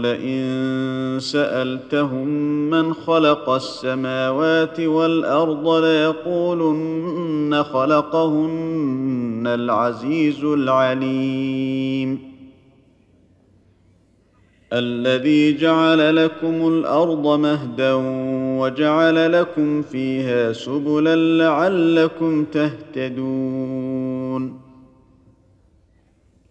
ولئن سألتهم من خلق السماوات والأرض ليقولن خلقهن العزيز العليم. الذي جعل لكم الأرض مهدا وجعل لكم فيها سبلا لعلكم تهتدون.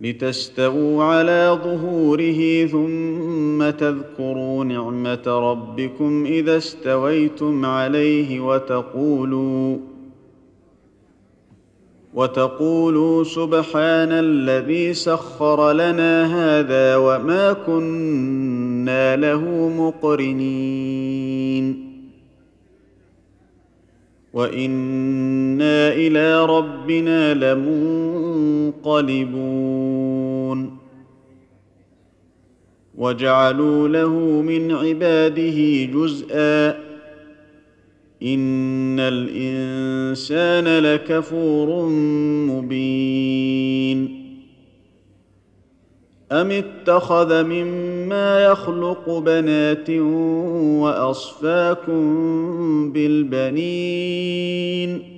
لتستووا على ظهوره ثم تذكروا نعمة ربكم إذا استويتم عليه وتقولوا وتقولوا سبحان الذي سخر لنا هذا وما كنا له مقرنين. وإنا إلى ربنا لمنقلبون وجعلوا له من عباده جزءا. إن الإنسان لكفور مبين. أم اتخذ مما يخلق بنات وأصفاكم بالبنين؟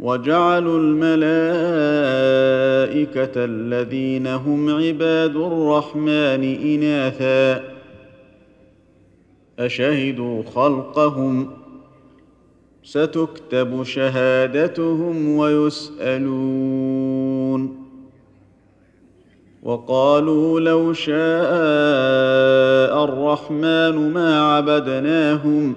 وجعلوا الملائكة الذين هم عباد الرحمن إناثا أشهدوا خلقهم ستكتب شهادتهم ويسألون وقالوا لو شاء الرحمن ما عبدناهم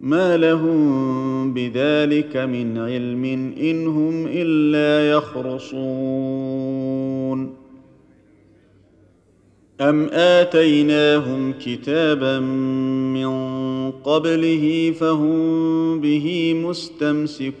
ما لهم بذلك من علم ان هم الا يخرصون ام اتيناهم كتابا من قبله فهم به مستمسكون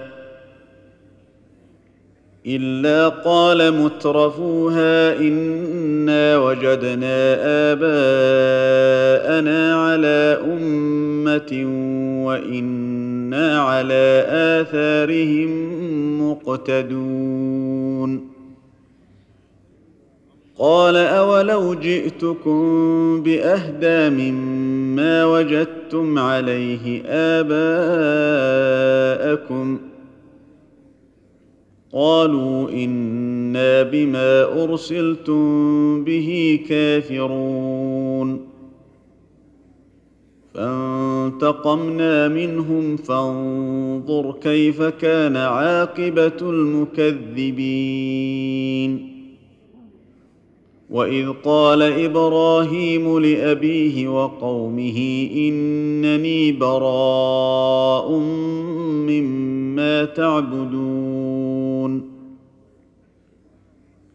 إلا قال مترفوها إنا وجدنا آباءنا على أمة وإنا على آثارهم مقتدون. قال أولو جئتكم بأهدى مما وجدتم عليه اباءكم ۖ قالوا إنا بما أرسلتم به كافرون. فانتقمنا منهم فانظر كيف كان عاقبة المكذبين. وإذ قال إبراهيم لأبيه وقومه إنني براء مما تعبدون.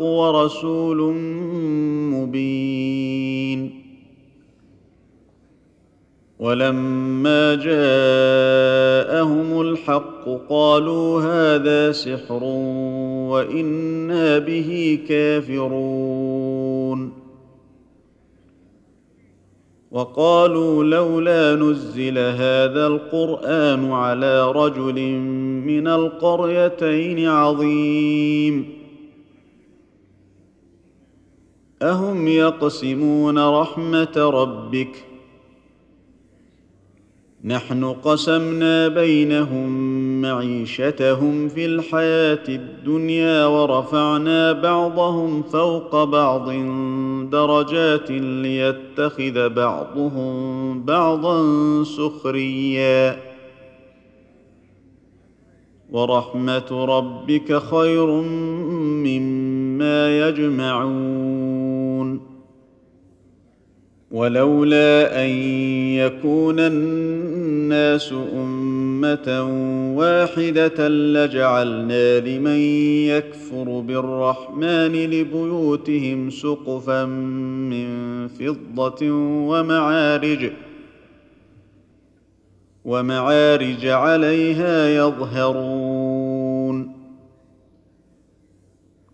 ورسول مبين. ولما جاءهم الحق قالوا هذا سحر وإنا به كافرون. وقالوا لولا نزل هذا القرآن على رجل من القريتين عظيم. أهم يقسمون رحمة ربك؟ نحن قسمنا بينهم معيشتهم في الحياة الدنيا ورفعنا بعضهم فوق بعض درجات ليتخذ بعضهم بعضا سخريا. ورحمة ربك خير مما يجمعون. ولولا أن يكون الناس أمة واحدة لجعلنا لمن يكفر بالرحمن لبيوتهم سقفا من فضة ومعارج ومعارج عليها يظهرون.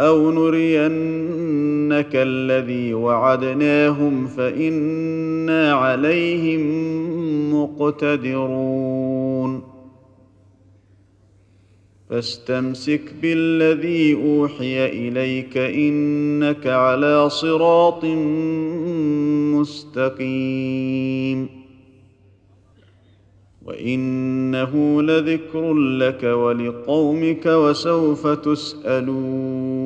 أو نرينك الذي وعدناهم فانا عليهم مقتدرون فاستمسك بالذي اوحي اليك انك على صراط مستقيم وانه لذكر لك ولقومك وسوف تسالون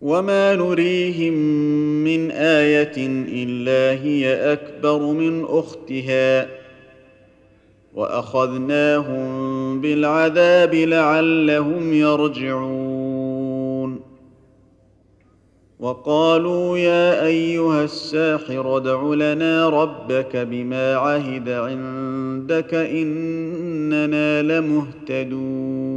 وما نريهم من إيه الا هي اكبر من اختها واخذناهم بالعذاب لعلهم يرجعون وقالوا يا ايها الساحر ادع لنا ربك بما عهد عندك اننا لمهتدون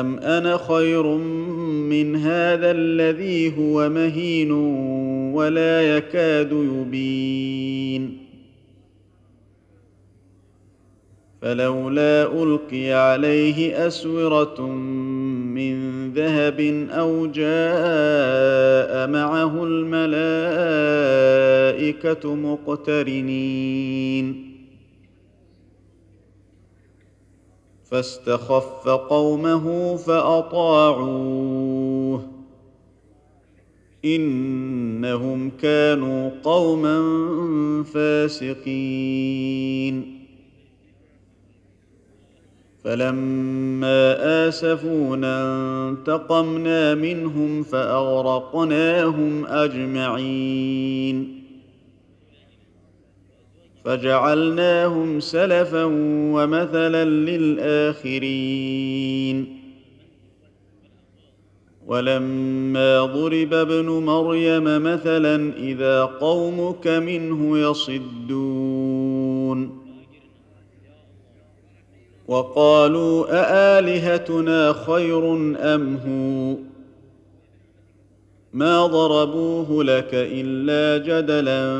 ام أنا خير من هذا الذي هو مهين ولا يكاد يبين فلولا القي عليه اسوره من ذهب أو جاء معه الملائكه مقترنين فاستخف قومه فأطاعوه. إنهم كانوا قوما فاسقين. فلما آسفونا انتقمنا منهم فأغرقناهم أجمعين. فجعلناهم سلفا ومثلا للآخرين. ولما ضرب ابن مريم مثلا إذا قومك منه يصدون. وقالوا أآلهتنا خير أم هو؟ ما ضربوه لك الا جدلا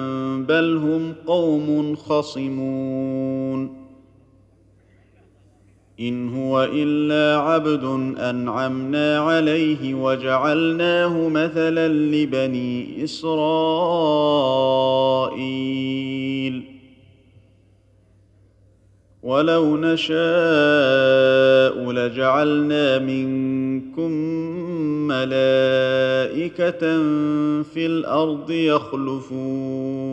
بل هم قوم خصمون ان هو الا عبد انعمنا عليه وجعلناه مثلا لبني اسرائيل ولو نشاء لجعلنا منكم ملائكة في الأرض يخلفون.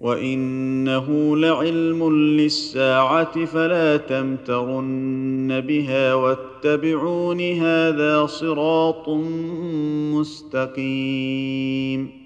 وإنه لعلم للساعة فلا تمترن بها واتبعون هذا صراط مستقيم.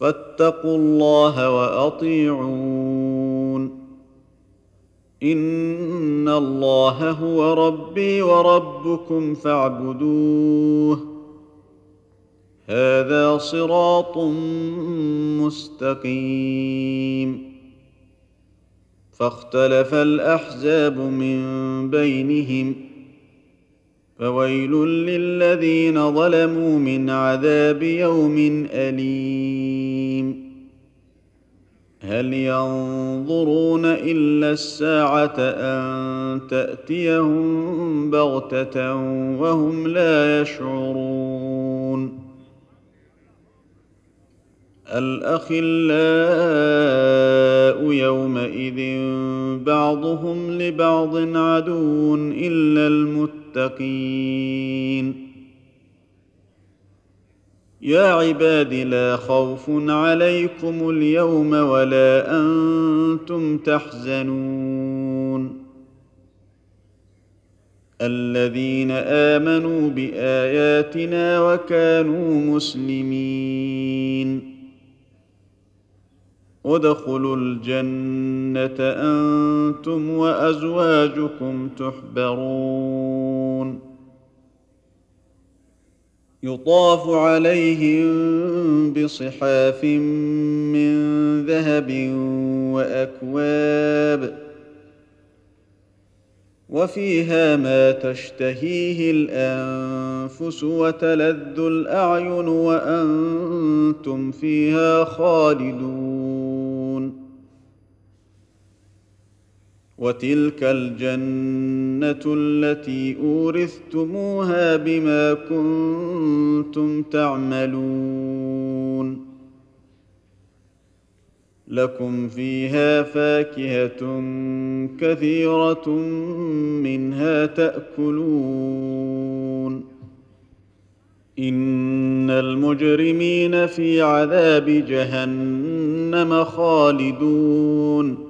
فاتقوا الله وأطيعون. إن الله هو ربي وربكم فاعبدوه. هذا صراط مستقيم. فاختلف الأحزاب من بينهم فويل للذين ظلموا من عذاب يوم أليم. هل ينظرون إلا الساعة أن تأتيهم بغتة وهم لا يشعرون؟ الأخلاء يومئذ بعضهم لبعض عدو إلا المتقين. يا عباد لا خوف عليكم اليوم ولا أنتم تحزنون. الذين آمنوا بآياتنا وكانوا مسلمين. ادخلوا الجنة أنتم وأزواجكم تحبرون. يطاف عليهم بصحاف من ذهب وأكواب وفيها ما تشتهيه الأنفس وتلذ الأعين وأنتم فيها خالدون. وتلك الجنة التي أورثتموها بما كنتم تعملون. لكم فيها فاكهة كثيرة منها تأكلون. إن المجرمين في عذاب جهنم خالدون.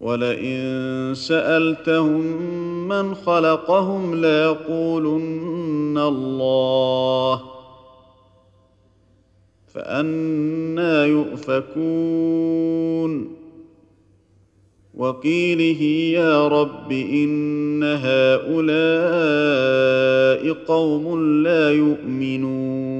ولئن سألتهم من خلقهم ليقولن الله فأنا يؤفكون. وقيله يا رب إن هؤلاء قوم لا يؤمنون.